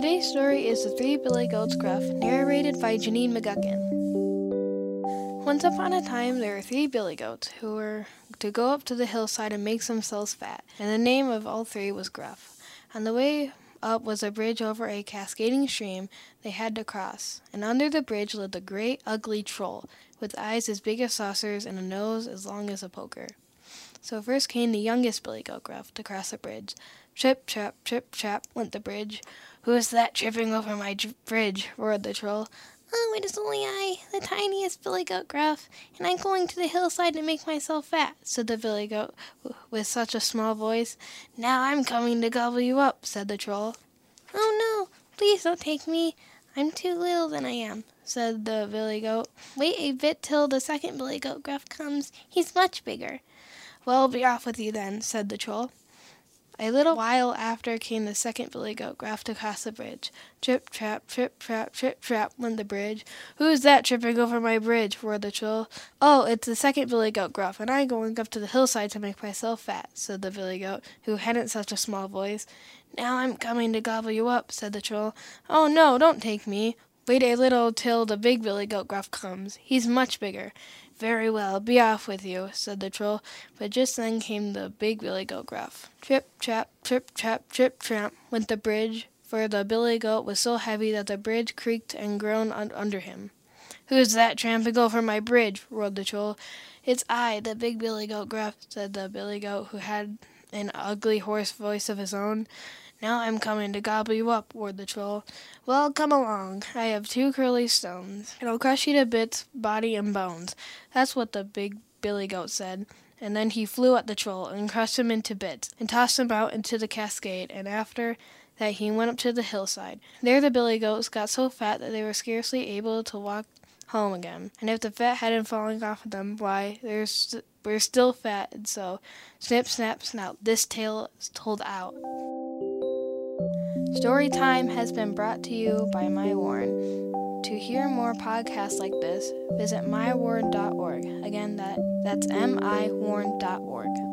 Today's story is The Three Billy Goats Gruff, narrated by Janine McGuckin. Once upon a time, there were three billy goats who were to go up to the hillside and make themselves fat, and the name of all three was Gruff. On the way up was a bridge over a cascading stream they had to cross, and under the bridge lived a great ugly troll, with eyes as big as saucers and a nose as long as a poker. So first came the youngest billy goat Gruff to cross the bridge. Trip, trap, trip, trap, went the bridge. Who is that tripping over my j- bridge? roared the troll. Oh, it is only I, the tiniest billy goat Gruff, and I'm going to the hillside to make myself fat, said the billy goat with such a small voice. Now I'm coming to gobble you up, said the troll. Oh no, please don't take me. I'm too little than I am, said the billy goat. Wait a bit till the second billy goat Gruff comes. He's much bigger. Well, be off with you then, said the troll. A little while after came the second billy goat Gruff to cross the bridge. Trip, trap, trip, trap, trip, trap, went the bridge. Who's that tripping over my bridge? roared the troll. Oh, it's the second billy goat Gruff, and I'm going up to the hillside to make myself fat, said the billy goat, who hadn't such a small voice. Now I'm coming to gobble you up, said the troll. Oh no, don't take me. Wait a little till the big billy goat Gruff comes. He's much bigger. Very well, be off with you, said the troll, but just then came the big billy goat Gruff. Trip, trap, trip, trap, trip, tramp, went the bridge, for the billy goat was so heavy that the bridge creaked and groaned un- under him. Who's that tramping over my bridge? roared the troll. It's I, the big billy goat Gruff, said the billy goat, who had an ugly hoarse voice of his own. Now I'm coming to gobble you up, roared the troll. Well, come along. I have two curly stones, and I'll crush you to bits, body and bones. That's what the big billy goat said. And then he flew at the troll and crushed him into bits, and tossed him out into the cascade, and after that he went up to the hillside. There the billy goats got so fat that they were scarcely able to walk home again. And if the fat hadn't fallen off of them, why, they're st- we're still fat, and so snip, snap, snout. This tale is told out. Storytime has been brought to you by My Warren. To hear more podcasts like this, visit mywarren.org. Again, that, that's miwarren.org.